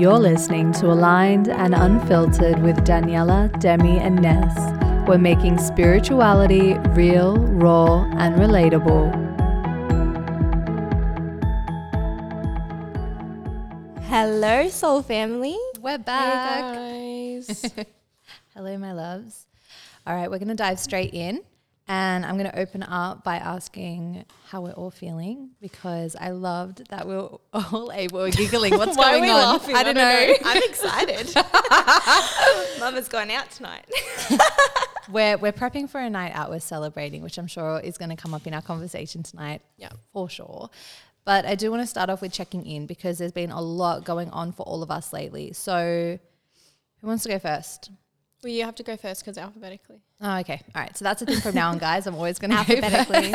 You're listening to Aligned and Unfiltered with Daniella, Demi, and Ness. We're making spirituality real, raw, and relatable. Hello, soul family. We're back. guys. Hello, my loves. All right, we're going to dive straight in. And I'm going to open up by asking how we're all feeling because I loved that we're all able, we're giggling. What's Why going are we on? Laughing? I don't, know. know. I'm excited. Mama's going out tonight. we're, we're prepping for a night out. We're celebrating, which I'm sure is going to come up in our conversation tonight. Yeah, for sure. But I do want to start off with checking in because there's been a lot going on for all of us lately. So, who wants to go first? Well, you have to go first because alphabetically. Oh, okay. All right. So that's the thing from now on, guys. I'm always going to alphabetically.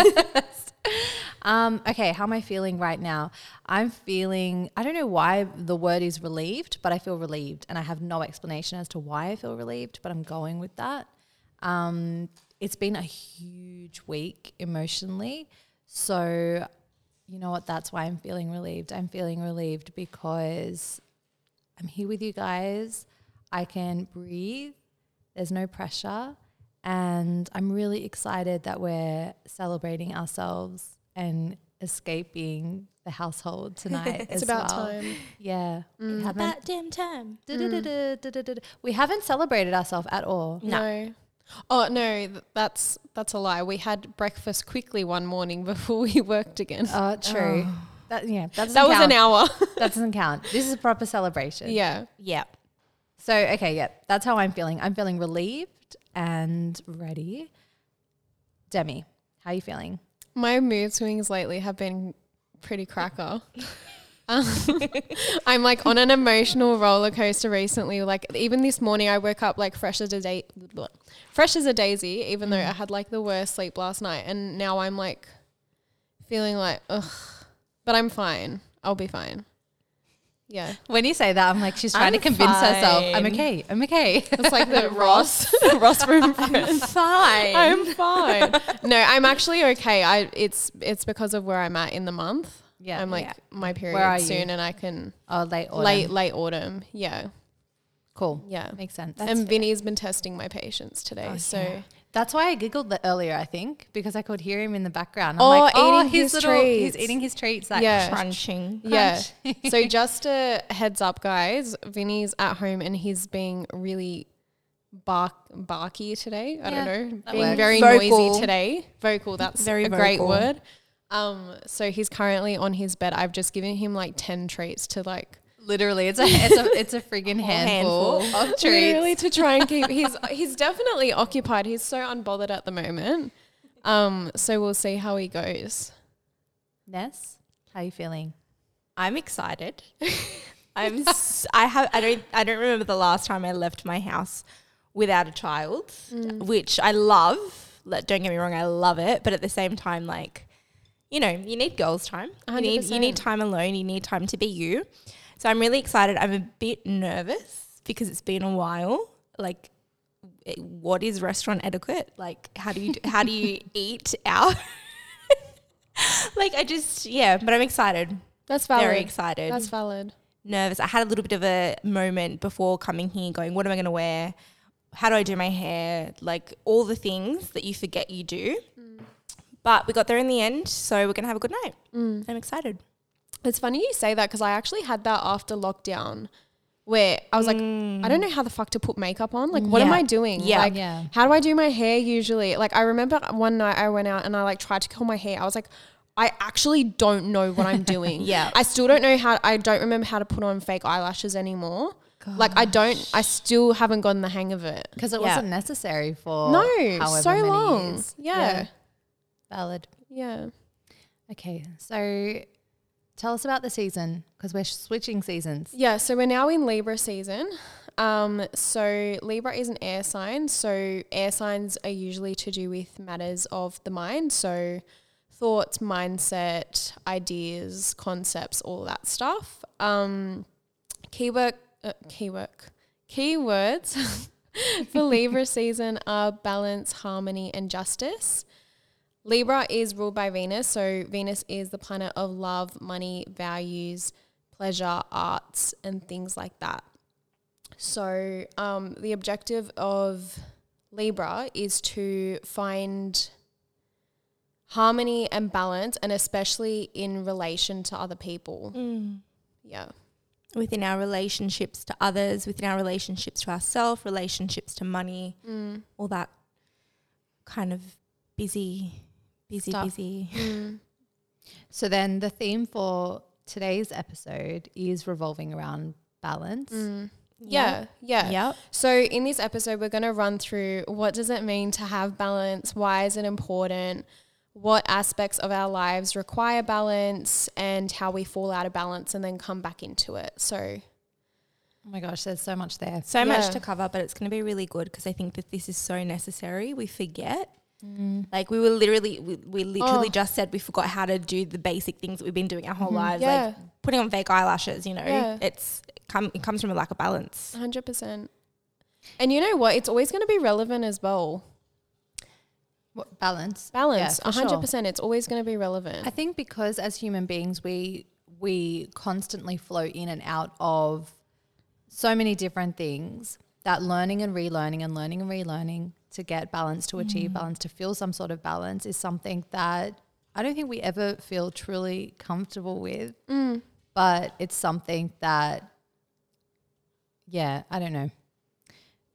um, okay. How am I feeling right now? I'm feeling, I don't know why the word is relieved, but I feel relieved. And I have no explanation as to why I feel relieved, but I'm going with that. Um, it's been a huge week emotionally. So, you know what? That's why I'm feeling relieved. I'm feeling relieved because I'm here with you guys. I can breathe there's no pressure. And I'm really excited that we're celebrating ourselves and escaping the household tonight. it's about well. time. Yeah. Mm. About damn time. Mm. We haven't celebrated ourselves at all. No. no. Oh no, that's that's a lie. We had breakfast quickly one morning before we worked again. Oh, true. Oh. That yeah, that, that was count. an hour. that doesn't count. This is a proper celebration. Yeah. Yeah. So, okay, yeah, that's how I'm feeling. I'm feeling relieved and ready. Demi, how are you feeling? My mood swings lately have been pretty cracker. um, I'm like on an emotional roller coaster recently. Like even this morning, I woke up like fresh as a day, fresh as a daisy. Even though mm. I had like the worst sleep last night, and now I'm like feeling like ugh, but I'm fine. I'll be fine. Yeah. When you say that, I'm like, she's trying I'm to convince fine. herself, I'm okay, I'm okay. It's like the Ross, Ross from Friends. fine. I'm fine. No, I'm actually okay. I it's it's because of where I'm at in the month. Yeah. I'm like yeah. my period soon, you? and I can. Oh, late autumn. Late late autumn. Yeah. Cool. Yeah. Makes sense. That's and fair. Vinny's been testing my patience today. Oh, so yeah. That's why I giggled the earlier, I think, because I could hear him in the background. I'm oh, like, oh, eating his, little, treats. He's eating his treats, like yeah. crunching. Yeah. so just a heads up, guys. Vinny's at home and he's being really bark barky today. I yeah, don't know, being works. very vocal. noisy today. Vocal. That's very a vocal. great word. Um, so he's currently on his bed. I've just given him like ten treats to like Literally, it's a it's a it's a friggin' handful, handful of treats. Literally to try and keep he's he's definitely occupied. He's so unbothered at the moment. Um, so we'll see how he goes. Ness, how are you feeling? I'm excited. I'm s- I have I don't I don't remember the last time I left my house without a child, mm. which I love. Don't get me wrong, I love it, but at the same time, like, you know, you need girls' time. 100%. Need you need time alone. You need time to be you. So I'm really excited. I'm a bit nervous because it's been a while. Like, what is restaurant etiquette? Like, how do you do, how do you eat out? like, I just yeah, but I'm excited. That's valid. Very excited. That's valid. Nervous. I had a little bit of a moment before coming here, going, "What am I going to wear? How do I do my hair? Like all the things that you forget you do." Mm. But we got there in the end, so we're gonna have a good night. Mm. I'm excited. It's funny you say that because I actually had that after lockdown where I was like, mm. I don't know how the fuck to put makeup on. Like, what yeah. am I doing? Yeah. Like, yeah. how do I do my hair usually? Like, I remember one night I went out and I like tried to curl my hair. I was like, I actually don't know what I'm doing. yeah. I still don't know how, I don't remember how to put on fake eyelashes anymore. Gosh. Like, I don't, I still haven't gotten the hang of it. Because it yeah. wasn't necessary for no, so long. Yeah. yeah. Valid. Yeah. Okay. So Tell us about the season because we're switching seasons. Yeah, so we're now in Libra season. Um, so Libra is an air sign. So air signs are usually to do with matters of the mind. So thoughts, mindset, ideas, concepts, all that stuff. Um, keyword, uh, keyword, keywords for Libra season are balance, harmony, and justice. Libra is ruled by Venus. So Venus is the planet of love, money, values, pleasure, arts, and things like that. So, um, the objective of Libra is to find harmony and balance, and especially in relation to other people. Mm. Yeah. Within our relationships to others, within our relationships to ourselves, relationships to money, Mm. all that kind of busy, busy, Stuff. busy. Mm. So then the theme for today's episode is revolving around balance. Mm. Yeah, yeah. Yep. So in this episode, we're going to run through what does it mean to have balance? Why is it important? What aspects of our lives require balance and how we fall out of balance and then come back into it. So Oh my gosh, there's so much there. So Yeah. much to cover, but it's going to be really good because I think that this is so necessary. We forget. Mm. Like we were literally, we, we literally Oh. just said we forgot how to do the basic things that we've been doing our whole mm-hmm. lives, Yeah. like putting on fake eyelashes. You know, Yeah. it's it, come, it comes from a lack of balance. 100%. And you know what? It's always going to be relevant as well. What, balance. Balance, Yeah, for sure. 100%. It's always going to be relevant. I think because as human beings, we we constantly flow in and out of so many different things that learning and relearning and learning and relearning to get balance, to achieve mm. balance, to feel some sort of balance is something that I don't think we ever feel truly comfortable with. Mm. But it's something that, yeah, I don't know.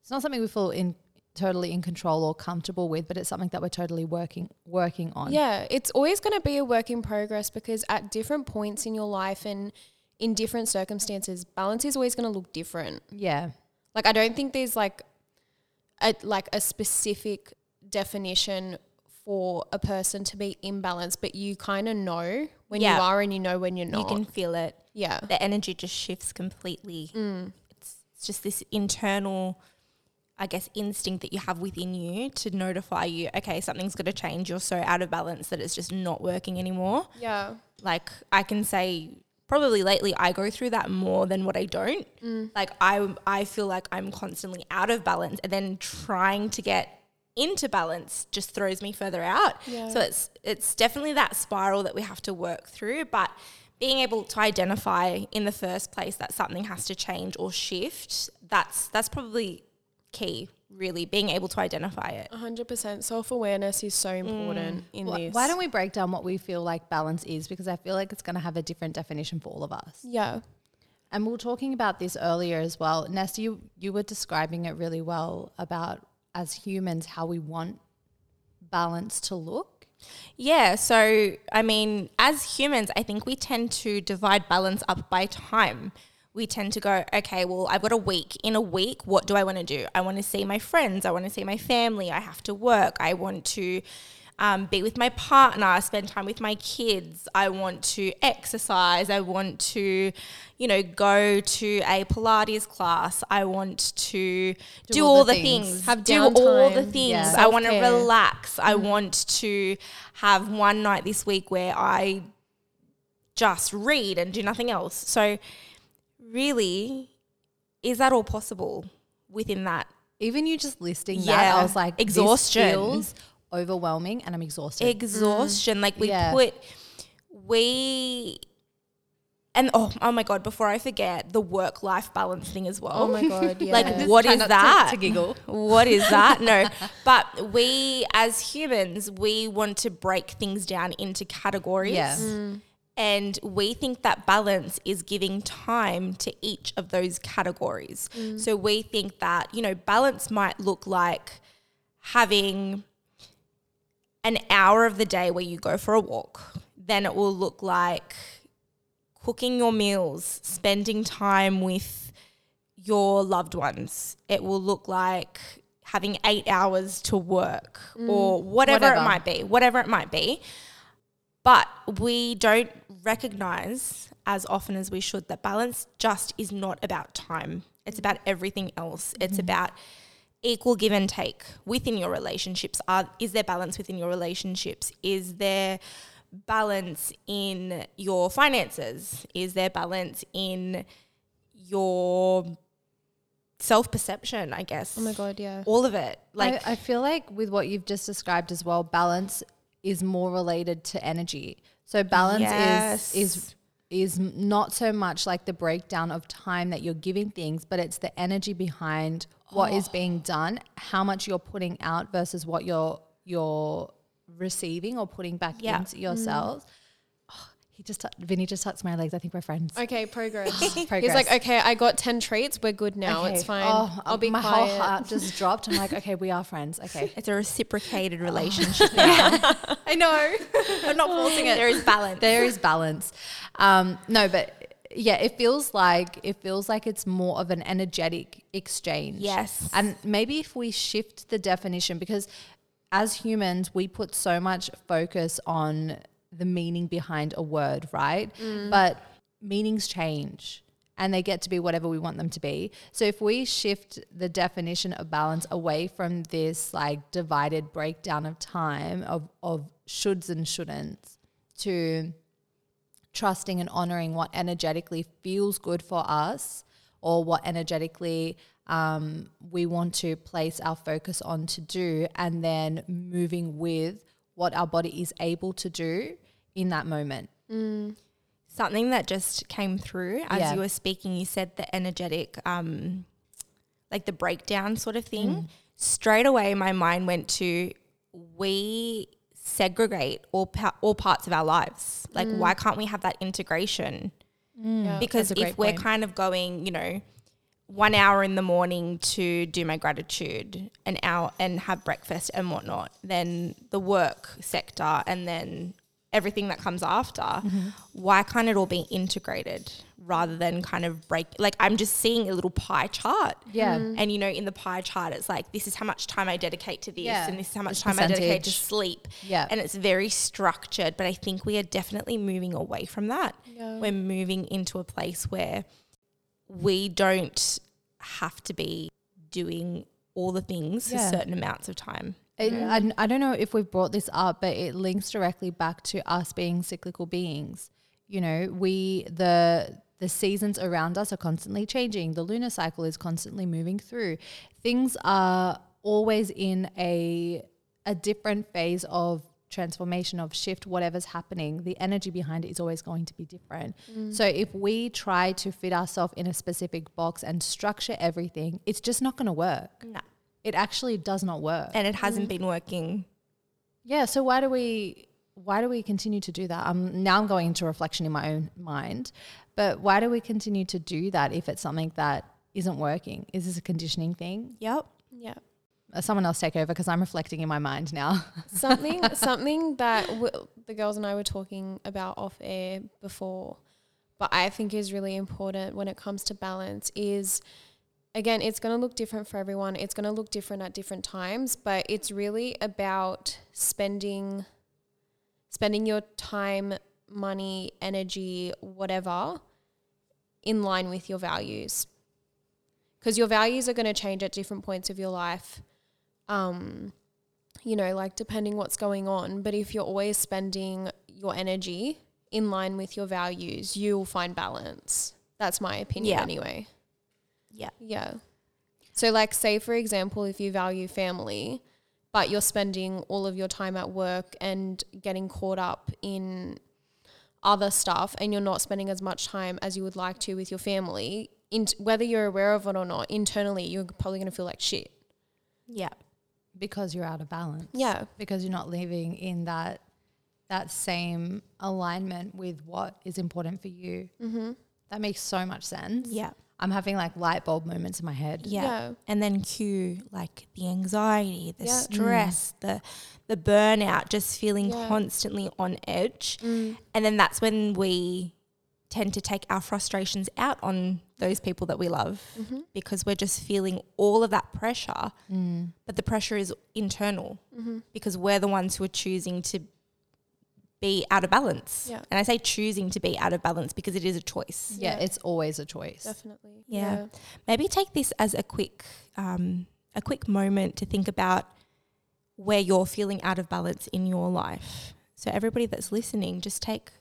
It's not something we feel in totally in control or comfortable with, but it's something that we're totally working working on. Yeah, it's always going to be a work in progress because at different points in your life and in different circumstances, balance is always going to look different. Yeah. Like I don't think there's like a like a specific definition for a person to be imbalanced, but you kind of know when Yeah. you are and you know when you're not. You can feel it. yeah. The energy just shifts completely. Mm. It's, it's just this internal, I guess, instinct that you have within you to notify you, okay, something's going to change. You're so out of balance that it's just not working anymore. Yeah. like I can say probably lately I go through that more than what I don't. Mm. Like I I feel like I'm constantly out of balance and then trying to get into balance just throws me further out. Yeah. So it's it's definitely that spiral that we have to work through, but being able to identify in the first place that something has to change or shift, that's that's probably key, really being able to identify it. 100% self-awareness is so mm. important in Why, this. why don't we break down what we feel like balance is? Because I feel like it's going to have a different definition for all of us. Yeah. And we were talking about this earlier as well. Nesta, you, you were describing it really well about as humans how we want balance to look. Yeah, so I mean, as humans, I think we tend to divide balance up by time. We tend to go, okay, well, I've got a week. In a week, what do I want to do? I want to see my friends. I want to see my family. I have to work. I want to um, be with my partner, spend time with my kids. I want to exercise. I want to, you know, go to a Pilates class. I want to do, all, the things, Have do all the things. Yeah. I want to relax. I want to have one night this week where I just read and do nothing else. So, really, is that all possible within that? Even you just listing that, Yeah. I was like, Exhaustion. feels overwhelming and I'm exhausted. Exhaustion. Mm-hmm. Like, we Yeah. put, we, and oh, oh my God, before I forget, the work life balance thing as well. Oh my god, yeah. Like, what is what try is not to- that? to giggle. What is that? No. But we as humans, we want to break things down into categories. Yeah. Mm. And we think that balance is giving time to each of those categories. Mm. So we think that, you know, balance might look like having an hour of the day where you go for a walk. Then it will look like cooking your meals, spending time with your loved ones. It will look like having eight hours to work mm. or whatever, Whatever. it might be, whatever it might be. But we don't recognize as often as we should that balance just is not about time. It's about everything else. It's mm-hmm. about equal give and take within your relationships. Are, is there balance within your relationships? Is there balance in your finances? Is there balance in your self perception, I guess? oh my god, yeah. All of it. Like, I, I feel like with what you've just described as well, balance is more related to energy. So balance Yes. is is is not so much like the breakdown of time that you're giving things, but it's the energy behind what is oh. being done, how much you're putting out versus what you're you're receiving or putting back Yeah. into yourselves. Oh, he just, tou- Vinny just touched my legs. I think we're friends. Okay, progress. progress. He's like, okay, I got 10 treats. We're good now. It's fine. Oh, I'll be my quiet. whole heart just dropped. I'm like, okay, we are friends. Okay. It's a reciprocated relationship. now. I know. I'm not forcing it. there is balance. there is balance. Um, no, but yeah, it feels like it feels like it's more of an energetic exchange. Yes. And maybe if we shift the definition, because as humans, we put so much focus on the meaning behind a word, right? But meanings change and they get to be whatever we want them to be. So if we shift the definition of balance away from this like divided breakdown of time of, of shoulds and shouldn'ts to trusting and honoring what energetically feels good for us or what energetically um, we want to place our focus on to do, and then moving with what our body is able to do in that moment. Something that just came through as Yeah. you were speaking, you said the energetic, um, like the breakdown sort of thing. Mm. Straight away, my mind went to we segregate all pa- all parts of our lives. Like, mm. why can't we have that integration? Mm. Yeah. because if we're point. kind of going, you know, one hour in the morning to do my gratitude, an hour and have breakfast and whatnot, then the work sector and then everything that comes after, Mm-hmm. why can't it all be integrated rather than kind of break? Like I'm just seeing a little pie chart. Yeah. And you know, in the pie chart, it's like this is how much time I dedicate to this, Yeah. and this is how much This time I dedicate to sleep. Yeah. And it's very structured, but I think we are definitely moving away from that. Yeah. We're moving into a place where we don't have to be doing all the things Yeah. for certain amounts of time. It, I, I don't know if we've brought this up, but it links directly back to us being cyclical beings. You know, we the the seasons around us are constantly changing. The lunar cycle is constantly moving through. Things are always in a a different phase of transformation of shift whatever's happening the energy behind it is always going to be different so if we try to fit ourselves in a specific box and structure everything it's just not going to work No. it actually does not work And it hasn't been working. yeah. So why do we why do we continue to do that? Um, now I'm going into reflection in my own mind, but why do we continue to do that if it's something that isn't working? Is this a conditioning thing? Yep. Yeah. Someone else take over because I'm reflecting in my mind now. something something that w- the girls and I were talking about off air before, but I think is really important when it comes to balance is again it's going to look different for everyone. It's going to look different at different times, but it's really about spending spending your time, money, energy, whatever in line with your values. Because your values are going to change at different points of your life. Um, you know, like depending what's going on. But if you're always spending your energy in line with your values, you'll find balance. That's my opinion Yeah. anyway. Yeah. Yeah. So, like, say for example, if you value family, but you're spending all of your time at work and getting caught up in other stuff, and you're not spending as much time as you would like to with your family, in, whether you're aware of it or not, internally, you're probably going to feel like shit. Yeah. Because you're out of balance. Yeah. Because you're not living in that that same alignment with what is important for you. Mm-hmm. That makes so much sense. Yeah. I'm having like light bulb moments in my head. Yeah. Yeah. And then cue like the anxiety, the Yeah. stress, the the burnout, just feeling Yeah. constantly on edge. And then that's when we tend to take our frustrations out on those people that we love mm-hmm. because we're just feeling all of that pressure. Mm. But the pressure is internal mm-hmm. because we're the ones who are choosing to be out of balance. Yeah. And I say choosing to be out of balance because it is a choice. Yeah, Yeah. it's always a choice. Definitely. Yeah. Maybe take this as a quick, um, a quick moment to think about where you're feeling out of balance in your life. So everybody that's listening, just take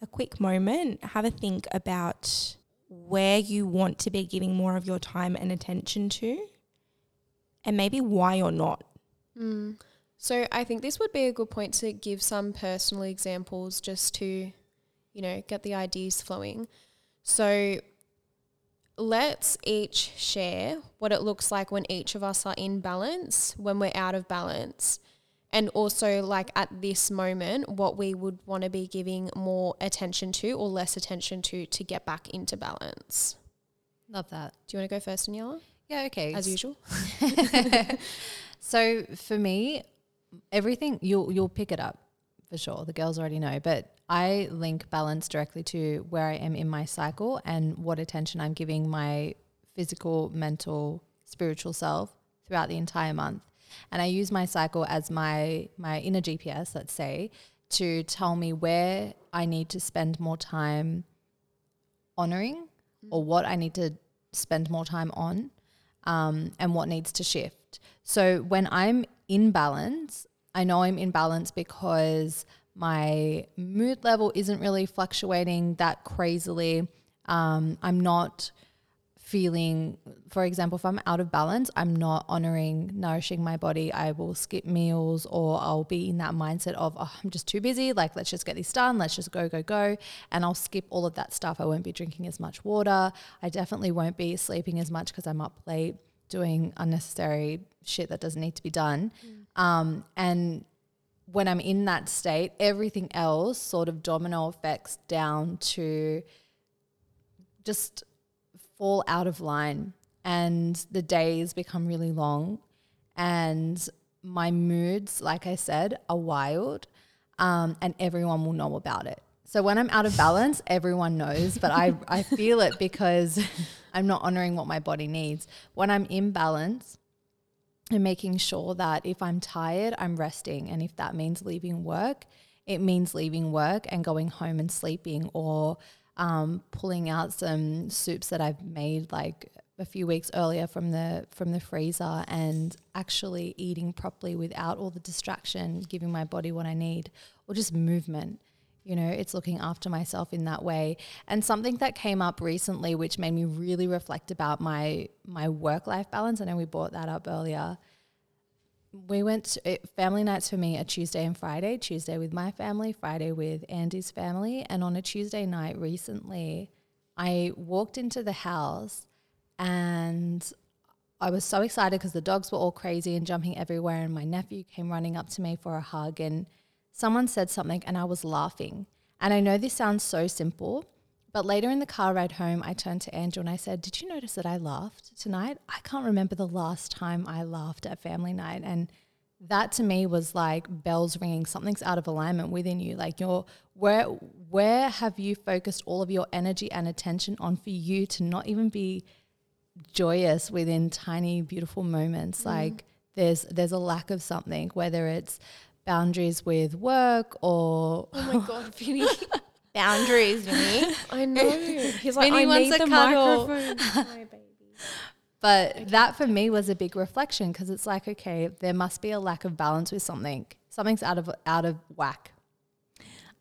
a quick moment, have a think about where you want to be giving more of your time and attention to, and maybe why you're not. Mm. So I think this would be a good point to give some personal examples just to, you know, get the ideas flowing. So let's each share what it looks like when each of us are in balance, when we're out of balance. And also, like at this moment, what we would want to be giving more attention to or less attention to to get back into balance. Love that. Do you want to go first, Daniella? Yeah, okay. As usual. so for me, everything you'll you'll pick it up for sure. The girls already know, but I link balance directly to where I am in my cycle and what attention I'm giving my physical, mental, spiritual self throughout the entire month. And I use my cycle as my my inner GPS, let's say, to tell me where I need to spend more time honoring or what I need to spend more time on um, and what needs to shift. So when I'm in balance, I know I'm in balance because my mood level isn't really fluctuating that crazily. Um, I'm not feeling, for example, if I'm out of balance, I'm not honoring nourishing my body. I will skip meals or I'll be in that mindset of, oh, I'm just too busy. Like, let's just get this done. Let's just go, go, go. And I'll skip all of that stuff. I won't be drinking as much water. I definitely won't be sleeping as much because I'm up late doing unnecessary shit that doesn't need to be done. Mm. Um, and when I'm in that state, everything else sort of domino effects down to just fall out of line and the days become really long and my moods like i said are wild um, and everyone will know about it. So when i'm out of balance everyone knows but i, I feel it because i'm not honoring what my body needs. When i'm in balance and making sure that if i'm tired i'm resting and if that means leaving work it means leaving work and going home and sleeping or um, pulling out some soups that I've made like a few weeks earlier from the from the freezer and actually eating properly without all the distraction, giving my body what I need, or just movement. You know, it's looking after myself in that way. And something that came up recently, which made me really reflect about my my work life balance. I know we brought that up earlier we went to, it, family nights for me are Tuesday and Friday. Tuesday with my family, Friday with Andy's family. And on a Tuesday night recently, I walked into the house and I was so excited because the dogs were all crazy and jumping everywhere. And my nephew came running up to me for a hug. And someone said something and I was laughing. And I know this sounds so simple, but later in the car ride home, I turned to Andrew and I said, Did you notice that I laughed tonight? I can't remember the last time I laughed at family night. And that to me was like bells ringing. Something's out of alignment within you. Like you're where where have you focused all of your energy and attention on for you to not even be joyous within tiny, beautiful moments? Mm. Like there's there's a lack of something, whether it's boundaries with work or Oh my god, Vinny. boundaries, Vinny. I know. He's like, Vinny I need the cuddle. microphone. My baby. But okay. that for me was a big reflection because it's like, okay, there must be a lack of balance with something. Something's out of out of whack.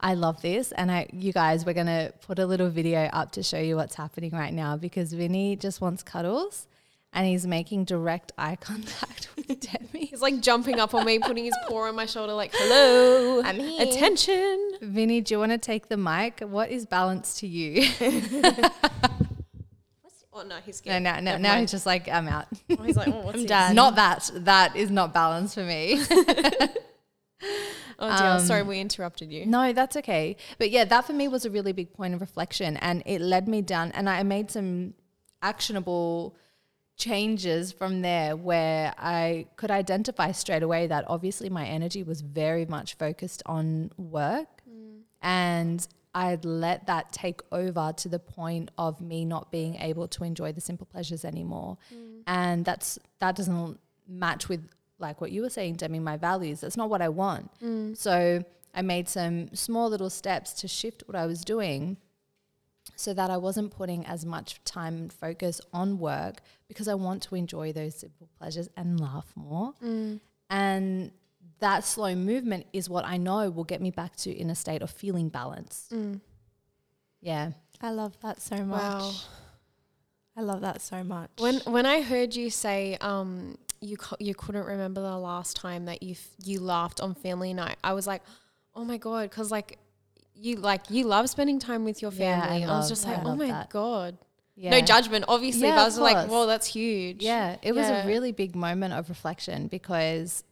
I love this, and I, you guys, we're gonna put a little video up to show you what's happening right now because Vinny just wants cuddles, and he's making direct eye contact with Demi. He's like jumping up on me, putting his paw on my shoulder, like, hello, I'm here. Attention. Vinny, do you want to take the mic? What is balance to you? oh, no, he's scared. No, no, no, now he's just like, I'm out. Oh, he's like, oh, what's I'm done. Not that. That is not balance for me. Oh dear, um, sorry we interrupted you. No, that's okay. But yeah, that for me was a really big point of reflection and it led me down and I made some actionable changes from there where I could identify straight away that obviously my energy was very much focused on work mm. and I'd let that take over to the point of me not being able to enjoy the simple pleasures anymore. Mm. And that's that doesn't match with like what you were saying, Demi, my values. That's not what I want. Mm. So I made some small little steps to shift what I was doing so that I wasn't putting as much time and focus on work because I want to enjoy those simple pleasures and laugh more. Mm. And that slow movement is what I know will get me back to in a state of feeling balanced. Mm. Yeah. I love that so much. Wow. I love that so much. When when I heard you say um, you you couldn't remember the last time that you f- you laughed on family night, I was like, oh my god, because like you like you love spending time with your Yeah, I family. I, was just I like, oh my that. god. Yeah. No judgment, obviously. Yeah, but I was like, well, that's huge. Yeah, it was a really big moment of reflection because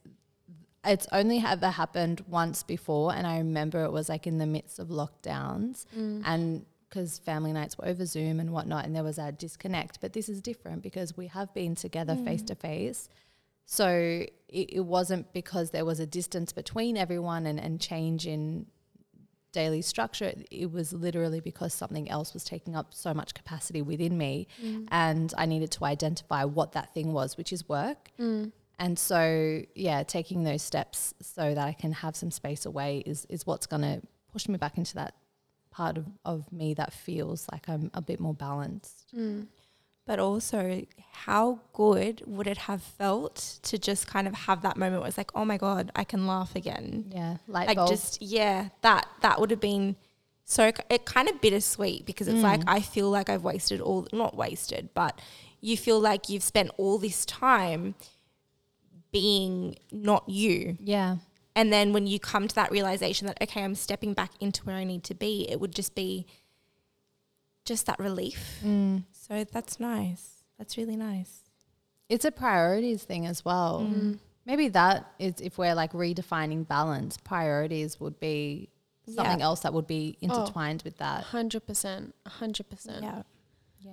it's only ever happened once before. And I remember it was like in the midst of lockdowns Mm. and because family nights were over Zoom and whatnot, and there was a disconnect. But this is different because we have been together face to face. So it, it wasn't because there was a distance between everyone and, and change in daily structure. It was literally because something else was taking up so much capacity within me. Mm. And I needed to identify what that thing was, which is work. Mm. And so, yeah, taking those steps so that I can have some space away is, is what's going to push me back into that part of, of me that feels like I'm a bit more balanced. Mm. But also, how good would it have felt to just kind of have that moment where it's like, oh my god, I can laugh again. Yeah, light like bulb. just yeah, that that would have been so it kind of bittersweet because it's like I feel like I've wasted all not wasted, but you feel like you've spent all this time being not you. yeah, And then when you come to that realization that, okay, I'm stepping back into where I need to be, it would just be just that relief. Mm. So that's nice. That's really nice. it's a priorities thing as well. Mm. Mm. Maybe that is if we're like redefining balance, priorities would be something Yeah. else that would be oh. intertwined with that. Hundred percent. hundred percent. Yeah. Yeah.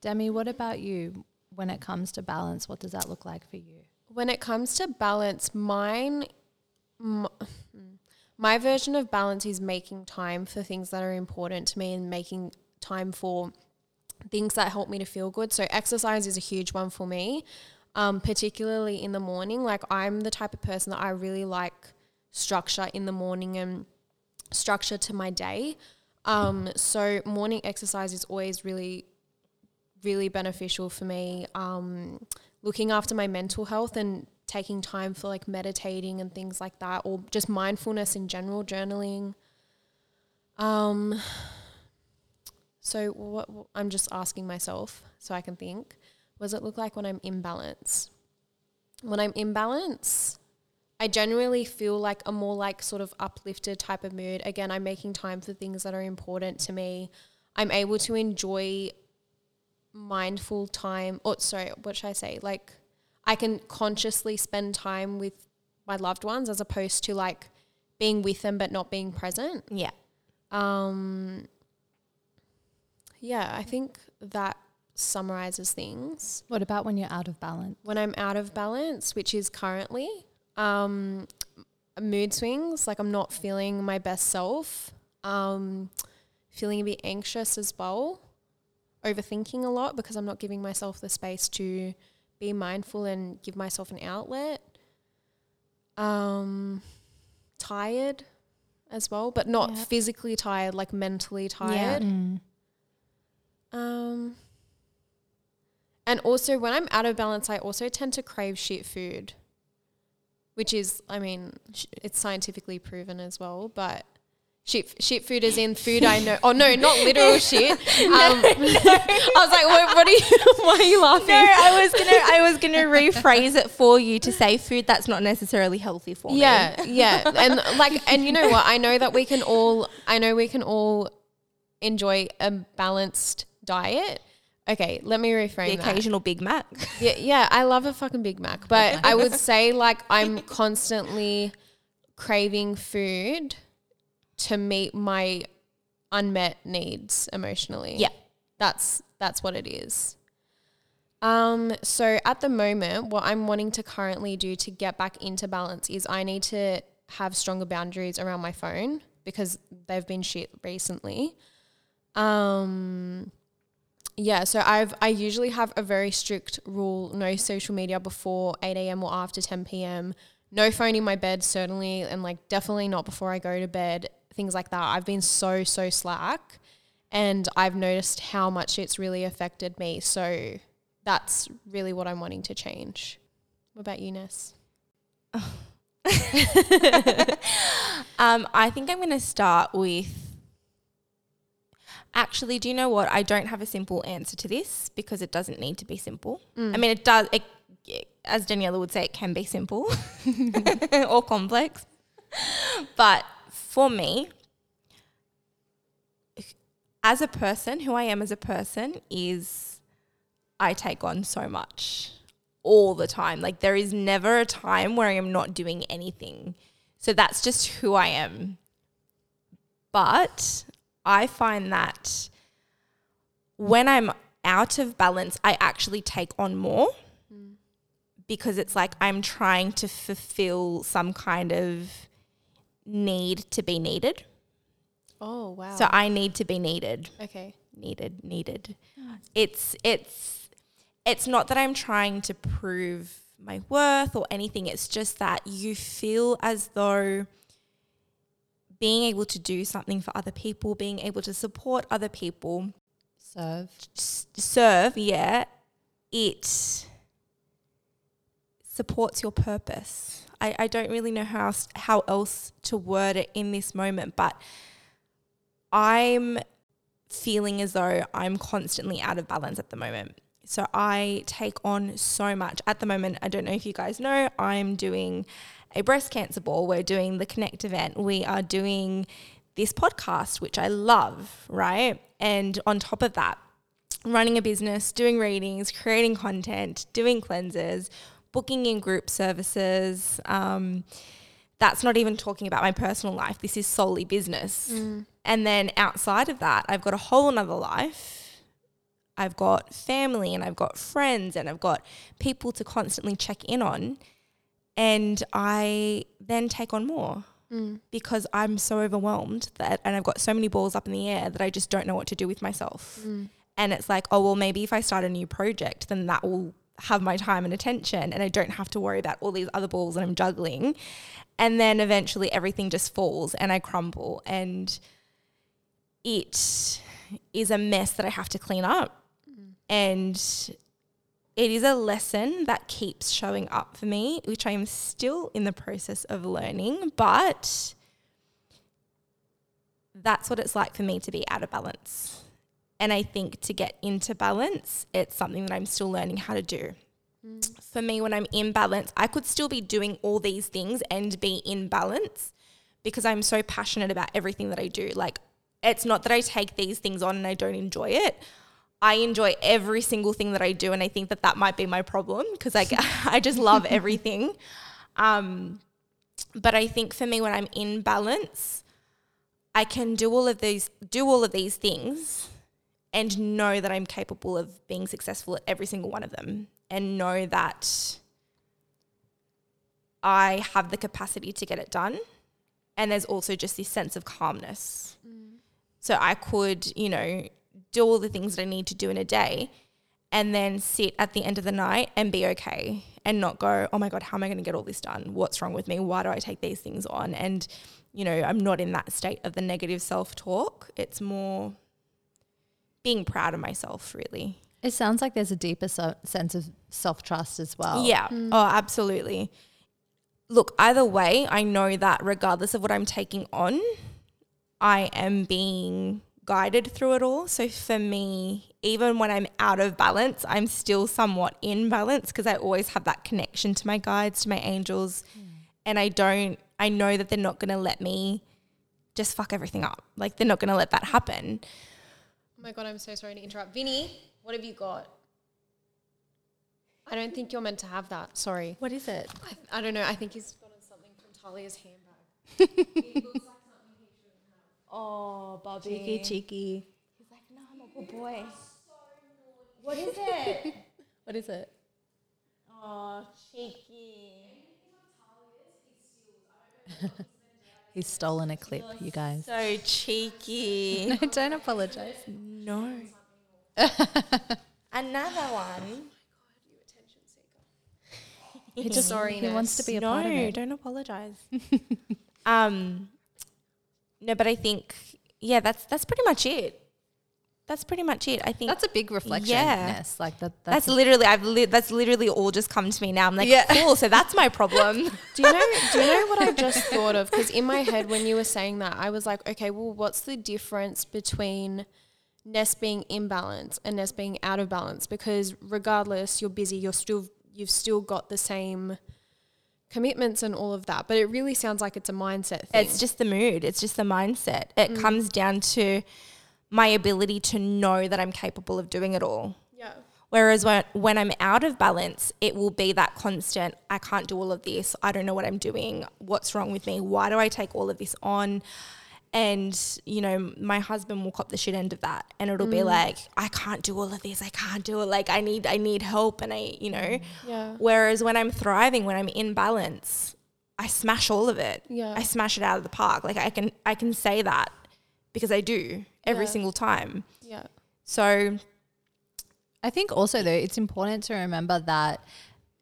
Demi, what about you when it comes to balance? What does that look like for you? When it comes to balance, mine, m- my version of balance is making time for things that are important to me and making time for things that help me to feel good. So exercise is a huge one for me, um, particularly in the morning. Like I'm the type of person that I really like structure in the morning and structure to my day. Um, so morning exercise is always really, really beneficial for me. Um, looking after my mental health and taking time for like meditating and things like that, or just mindfulness in general, journaling. Um, so what, I'm just asking myself so I can think. What does it look like when I'm in balance? When I'm in balance, I generally feel like a more like sort of uplifted type of mood. Again, I'm making time for things that are important to me. I'm able to enjoy mindful time. Or sorry, what should I say? Like I can consciously spend time with my loved ones as opposed to like being with them but not being present. Yeah. Um, yeah, I think that summarizes things. What about when you're out of balance? When I'm out of balance, which is currently, um, mood swings, like I'm not feeling my best self, um, feeling a bit anxious as well, overthinking a lot because I'm not giving myself the space to be mindful and give myself an outlet. Um, tired as well, but not Yeah. physically tired, like mentally tired. Mm. Um, and also, when I'm out of balance, I also tend to crave shit food, which is, I mean, sh- it's scientifically proven as well. But shit, shit food is in food I know. Oh no, not literal shit. Um, I was like, what, what are you? Why are you laughing? No, I was gonna I was gonna rephrase it for you to say food that's not necessarily healthy for me. Yeah, yeah, and like, and you know what? I know that we can all. I know we can all enjoy a balanced diet. Okay, let me reframe The that. occasional Big Mac. Yeah, yeah, I love a fucking Big Mac, but I would say like I'm constantly craving food to meet my unmet needs emotionally. Yeah. That's that's what it is. Um so at the moment what I'm wanting to currently do to get back into balance is I need to have stronger boundaries around my phone because they've been shit recently. Um yeah, so I've I usually have a very strict rule: no social media before eight a.m. or after ten p.m. No phone in my bed, certainly, and like definitely not before I go to bed. Things like that. I've been so so slack, and I've noticed how much it's really affected me. So that's really what I'm wanting to change. What about you, Ness? Um, I think I'm going to start with. Actually, do you know what? I don't have a simple answer to this because it doesn't need to be simple. Mm. I mean, it does. It, as Daniella would say, it can be simple or complex. But for me, as a person, who I am as a person is I take on so much all the time. Like there is never a time where I am not doing anything. So that's just who I am. But I find that when I'm out of balance, I actually take on more because it's like I'm trying to fulfill some kind of need to be needed. Oh wow. So I need to be needed, okay. needed, needed. It's it's it's not that I'm trying to prove my worth or anything. It's just that you feel as though being able to do something for other people, being able to support other people, Serve. s- serve, yeah, it supports your purpose. I, I don't really know how else, how else to word it in this moment, but I'm feeling as though I'm constantly out of balance at the moment. So I take on so much. At the moment, I don't know if you guys know, I'm doing a breast cancer ball. We're doing the Connect event. We are doing this podcast, which I love, right? And on top of that, running a business, doing readings, creating content, doing cleanses, booking in group services. Um, that's not even talking about my personal life. This is solely business. And then outside of that, I've got a whole nother life. I've got family and I've got friends and I've got people to constantly check in on. And I then take on more mm. because I'm so overwhelmed that, and I've got so many balls up in the air that I just don't know what to do with myself. Mm. And it's like, oh, well, maybe if I start a new project, then that will have my time and attention and I don't have to worry about all these other balls that I'm juggling. And then eventually everything just falls and I crumble and it is a mess that I have to clean up. Mm. And it is a lesson that keeps showing up for me, which I am still in the process of learning, but that's what it's like for me to be out of balance. And I think to get into balance, it's something that I'm still learning how to do. Mm. For me, when I'm in balance, I could still be doing all these things and be in balance because I'm so passionate about everything that I do. Like, it's not that I take these things on and I don't enjoy it. I enjoy every single thing that I do, and I think that that might be my problem because I, I just love everything. Um, but I think for me, when I'm in balance, I can do all of these do all of these things, and know that I'm capable of being successful at every single one of them, and know that I have the capacity to get it done. And there's also just this sense of calmness. So I could, you know, do all the things that I need to do in a day and then sit at the end of the night and be okay and not go, oh my God, how am I going to get all this done? What's wrong with me? Why do I take these things on? And, you know, I'm not in that state of the negative self talk. It's more being proud of myself, really. It sounds like there's a deeper so- sense of self trust as well. Yeah. Mm. Oh, absolutely. Look, either way, I know that regardless of what I'm taking on, I am being guided through it all. So for me, even when I'm out of balance, I'm still somewhat in balance because I always have that connection to my guides, to my angels. Hmm. And I don't, I know that they're not going to let me just fuck everything up. Like they're not going to let that happen. Oh my god, I'm so sorry to interrupt. Vinny, what have you got? I don't think you're meant to have that. Sorry. What is it? I, I don't know. I think he's gotten something from Talia's handbag. Oh, Bobby. Cheeky, cheeky. He's like, no, I'm a good boy. What is it? What is it? oh, cheeky. He's stolen a clip, you guys. So cheeky. No, don't apologize. no. Another one. He just Sorry, he wants to be a part of no, it. don't apologize. um, no, but I think yeah, that's that's pretty much it. That's pretty much it. I think That's a big reflection. Yeah. Yes, like that. that's That's, literally I've li- that's literally all just come to me now. I'm like, Yeah. cool. So that's my problem. Do you know? Do you know what I just thought of? Because in my head, when you were saying that, I was like, okay, well, what's the difference between Ness being in balance and Ness being out of balance? Because regardless, you're busy. You're still you've still got the same commitments and all of that. But it really sounds like it's a mindset thing. It's just the mood. It's just the mindset. It mm. comes down to my ability to know that I'm capable of doing it all. Yeah. Whereas when, when I'm out of balance, it will be that constant, I can't do all of this. I don't know what I'm doing. What's wrong with me? Why do I take all of this on? And, you know, my husband will cop the shit end of that. And it'll be mm. like, I can't do all of this. I can't do it. Like I need I need help and I, you know. Yeah. Whereas when I'm thriving, when I'm in balance, I smash all of it. Yeah. I smash it out of the park. Like I can I can say that because I do every Yeah. single time. Yeah. So I think also though it's important to remember that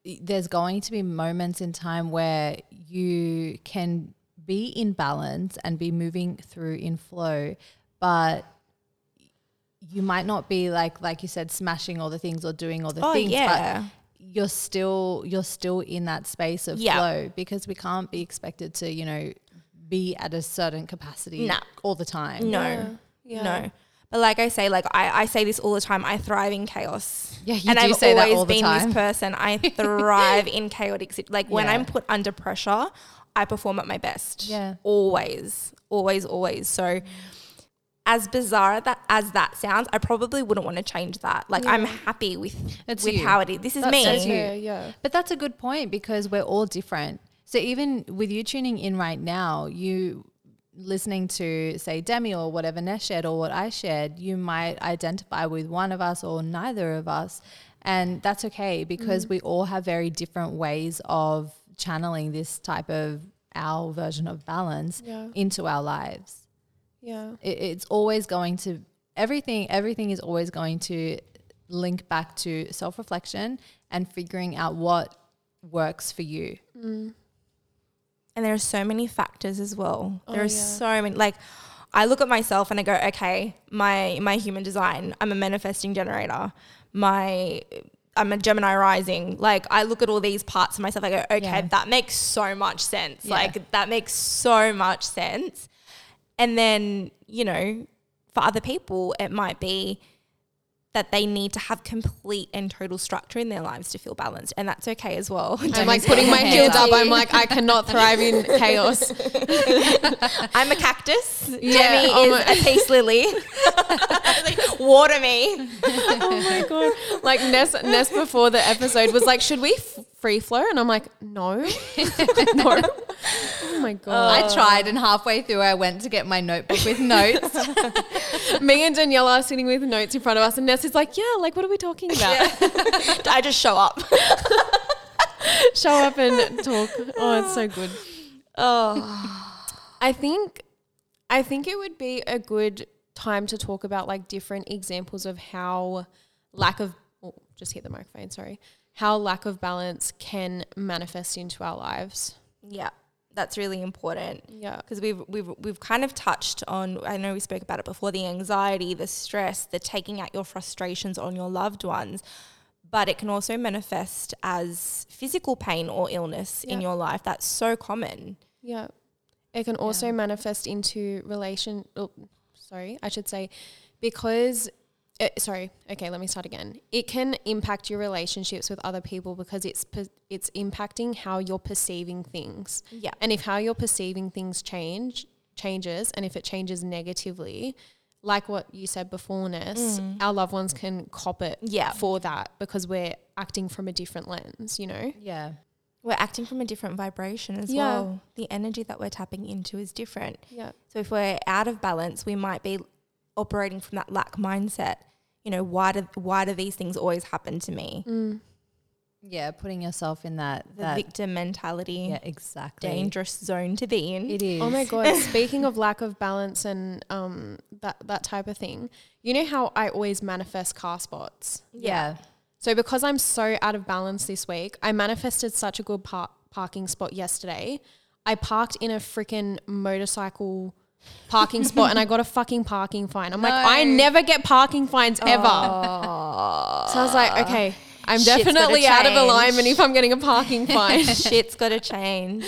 there's going to be moments in time where you can be in balance and be moving through in flow, but you might not be like like you said smashing all the things or doing all the Oh, things yeah. but you're still you're still in that space of Yeah. flow because we can't be expected to you know be at a certain capacity Nah. all the time no. Yeah. No. But like I say, like I, I say this all the time, I thrive in chaos. Yeah, you and do I've say that all the been time. this person. I thrive in chaotic sit- like when Yeah. I'm put under pressure, I perform at my best. Yeah. Always. Always, always. So as bizarre that as that sounds, I probably wouldn't want to change that. Like I'm happy with It's with you. how it is. This is That's me. so That's you. yeah. But that's a good point because we're all different. So even with you tuning in right now, you listening to say Demi or whatever Ness shared or what I shared, you might identify with one of us or neither of us. And that's okay because mm. we all have very different ways of channeling this type of our version of balance Yeah. into our lives. Yeah. It, it's always going to everything everything is always going to link back to self-reflection and figuring out what works for you mm. And there are so many factors as well. Oh, there are yeah. so many like I look at myself and I go, okay, my my human design, I'm a manifesting generator. My I'm a Gemini rising. Like I look at all these parts of myself, I go, okay, Yeah. that makes so much sense. Yeah. Like that makes so much sense. And then, you know, for other people, it might be that they need to have complete and total structure in their lives to feel balanced. And that's okay as well. I'm like putting my heels up. I'm like, I cannot thrive in chaos. I'm a cactus. Yeah, Demi oh is a peace lily. Water me. oh my god! Like Ness, Ness before the episode was like, "Should we f- free flow?" And I'm like, "No, no." Oh my god! I tried and halfway through I went to get my notebook with notes. Me and Daniella are sitting with notes in front of us, and Ness is like, "Yeah, like what are we talking about? I just show up. Show up and talk." Oh, it's so good. Oh, I think, I think it would be a good time to talk about like different examples of how lack of, oh, just hit the microphone. Sorry, how lack of balance can manifest into our lives. yeah, that's really important. Yeah. because we've we've we've kind of touched on. I know we spoke about it before: the anxiety, the stress, the taking out your frustrations on your loved ones. But it can also manifest as physical pain or illness in your life. That's so common. Yeah. It can also manifest into relation. Oh, sorry, I should say, because. Uh, sorry. Okay, let me start again. It can impact your relationships with other people because it's per, it's impacting how you're perceiving things. Yeah. And if how you're perceiving things change changes, and if it changes negatively, like what you said before, Ness, our loved ones can cop it Yeah. for that because we're acting from a different lens. You know. yeah. We're acting from a different vibration as Yeah. well. The energy that we're tapping into is different. Yeah. So if we're out of balance, we might be operating from that lack mindset. You know, why do why do these things always happen to me? Yeah, putting yourself in that The that victim mentality, yeah, exactly. dangerous zone to be in. It is. Oh my god! Speaking of lack of balance and um that that type of thing, you know how I always manifest car spots. Yeah. So because I'm so out of balance this week, I manifested such a good par- parking spot yesterday. I parked in a freaking motorcycle parking spot and I got a fucking parking fine. I'm like, I never get parking fines ever. Oh, So I was like, okay, I'm Shit's definitely out of alignment if I'm getting a parking fine. shit's got to change.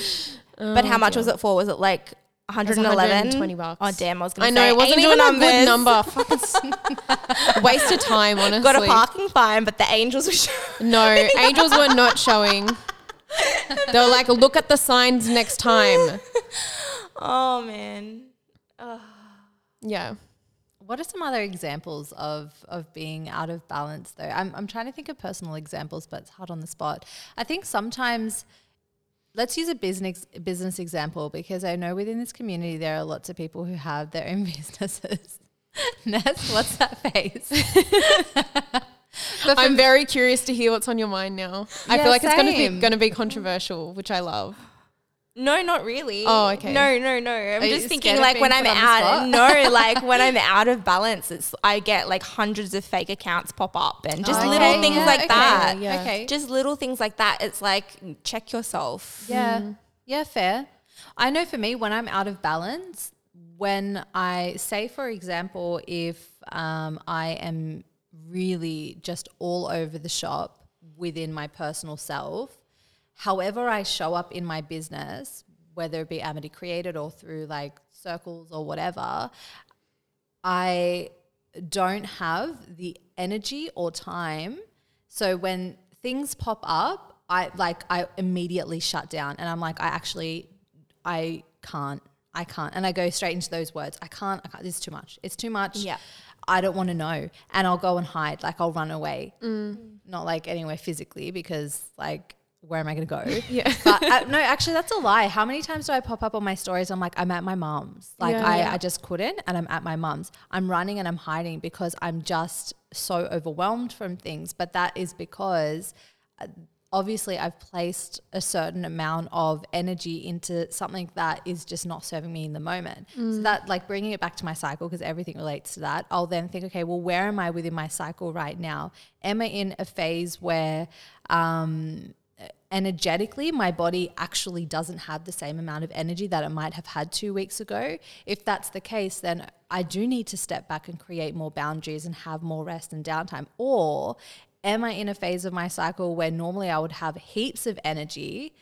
Oh, but how Oh, much dear. was it for? Was it like It was 111? 120 bucks. Oh damn! I was gonna I know say it wasn't even a good number. Fucking waste of time, honestly. Got a parking fine, but the angels were. showing- No, angels were not showing. They were like, look at the signs next time. oh man. Yeah. What are some other examples of of being out of balance though? I'm I'm trying to think of personal examples, but it's hard on the spot. I think sometimes let's use a business business example because I know within this community there are lots of people who have their own businesses. Ness, what's that face? I'm very curious to hear what's on your mind now. I Yeah, feel like it's gonna be gonna be controversial, which I love. No, not really. Oh, okay. No, no, no. I'm Are just thinking like when I'm put on the out. No, like when I'm out of balance, it's I get like hundreds of fake accounts pop up and just Oh, little okay, things yeah, like okay, that. yeah. Okay. Just little things like that. It's like check yourself. Yeah. Yeah, fair. I know for me, when I'm out of balance, when I say, for example, if um, I am really just all over the shop within my personal self, however I show up in my business, whether it be Amity Created or through like circles or whatever, I don't have the energy or time. So when things pop up, I like I immediately shut down and I'm like I actually I can't I can't and I go straight into those words. I can't I can't this is too much. It's too much. Yeah. I don't want to know and I'll go and hide like I'll run away. Mm. Not like anywhere physically because like where am I going to go? Yeah. But uh, no, actually, that's a lie. How many times do I pop up on my stories? I'm like, I'm at my mom's. Like, Yeah. I, Yeah. I just couldn't, and I'm at my mom's. I'm running and I'm hiding because I'm just so overwhelmed from things. But that is because uh, obviously I've placed a certain amount of energy into something that is just not serving me in the moment. So that, like, bringing it back to my cycle, because everything relates to that, I'll then think, okay, well, where am I within my cycle right now? Am I in a phase where, um, energetically my body actually doesn't have the same amount of energy that it might have had two weeks ago. If that's the case then i do need to step back and create more boundaries and have more rest and downtime. Or am i in a phase of my cycle where normally i would have heaps of energy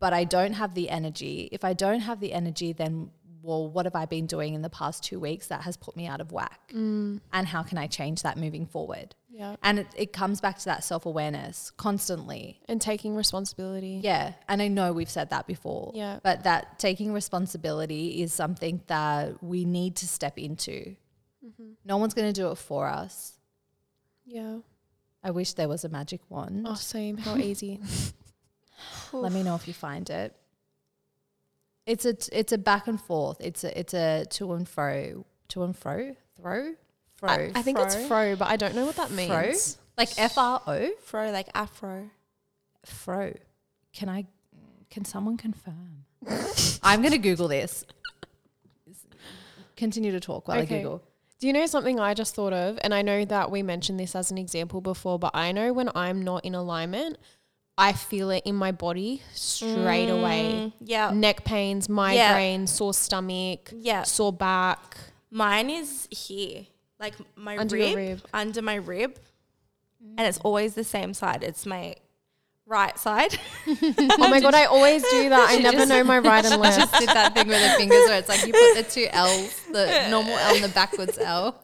but i don't have the energy? If i don't have the energy then well what have i been doing in the past two weeks that has put me out of whack? Mm. And how can i change that moving forward Yeah. and it, it comes back to that self-awareness constantly And taking responsibility. yeah, and I know we've said that before. Yeah. But that taking responsibility is something that we need to step into. Mm-hmm. No one's going to do it for us. Yeah. I wish there was a magic wand. Oh, same. How easy. Let me know if you find it. It's a t- it's a back and forth. It's a it's a to and fro, to and fro, throw, fro, I, I think it's Fro. fro, but I don't know what that means. fro, like F R O, Fro like afro. fro. Can I? Can someone confirm? I'm going to Google this. Continue to talk while I Google. Do you know something I just thought of? And I know that we mentioned this as an example before, but I know when I'm not in alignment, I feel it in my body straight mm, away. Yeah. Neck pains, migraine, sore stomach, Yeah. sore back. Mine is here, like my Under rib, rib. under my rib, and it's mm. always the same side. It's my right side. Oh my god, I always do that. I never know my right and left. just did that thing with the fingers where it's like you put the two L's, the normal L and the backwards L.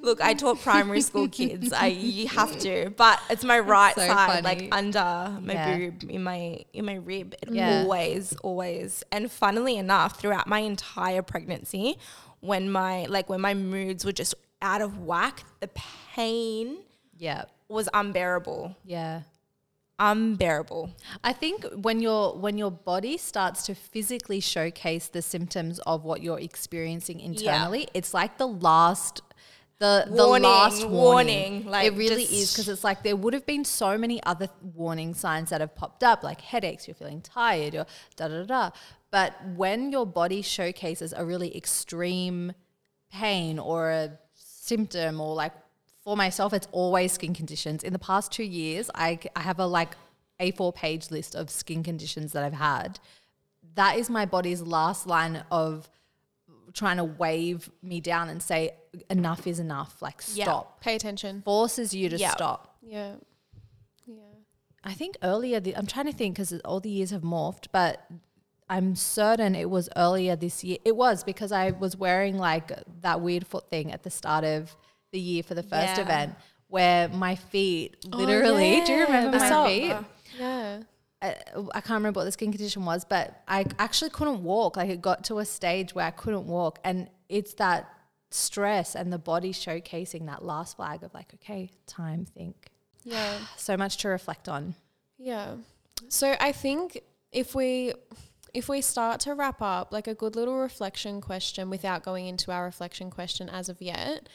Look, I taught primary school kids. I you have to, but it's my right so side, funny. like under my Yeah. boob, in my in my rib. It Yeah. always, always. And funnily enough, throughout my entire pregnancy, when my like when my moods were just out of whack, the pain Yeah. was unbearable. Yeah. Unbearable. I think when your when your body starts to physically showcase the symptoms of what you're experiencing internally, it's like the last the the Warning, last warning. warning, like, it really is because it's like there would have been so many other warning signs that have popped up, like headaches, you're feeling tired, or da da da. But when your body showcases a really extreme pain or a symptom or like for myself it's always skin conditions in the past two years i, I have a like a4 page list of skin conditions that i've had that is my body's last line of trying to wave me down and say enough is enough like Yeah. stop Pay attention. forces you to Yeah. stop Yeah. Yeah. I think earlier, the, I'm trying to think because all the years have morphed, but I'm certain it was earlier this year. It was because I was wearing like that weird foot thing at the start of the year for the first Yeah. event where my feet oh, literally, do you remember the my sock. feet? Uh, yeah. I, I can't remember what the skin condition was, but I actually couldn't walk. Like it got to a stage where I couldn't walk. And it's that stress and the body showcasing that last flag of like, okay, time, think. Yeah. So much to reflect on. Yeah. So I think if we if we start to wrap up like a good little reflection question without going into our reflection question as of yet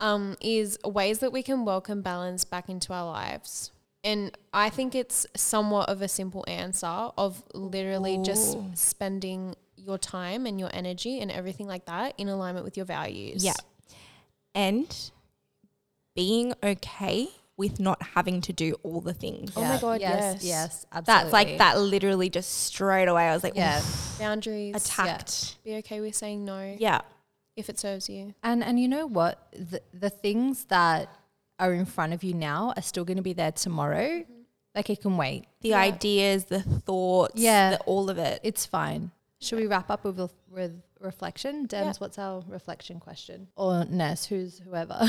um, is ways that we can welcome balance back into our lives. And I think it's somewhat of a simple answer of literally just spending your time and your energy and everything like that in alignment with your values. Yeah. And being okay with not having to do all the things. Oh my God, yes, yes. yes, absolutely. That's like that literally just straight away. I was like, Yeah, Boundaries. attacked. Be okay with saying no Yeah. if it serves you. and and you know what? The the things that are in front of you now are still going to be there tomorrow. Mm-hmm. Like it can wait. The Yeah. ideas, the thoughts, Yeah. the, all of it. It's fine. Should we wrap up with with reflection? Dems, Yeah. what's our reflection question? Or Ness, who's whoever?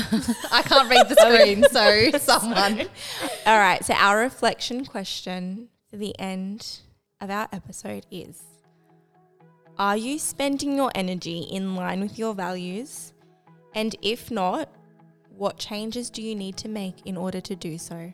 I can't read the screen, so someone. All right. So our reflection question for the end of our episode is Are you spending your energy in line with your values? And if not, what changes do you need to make in order to do so?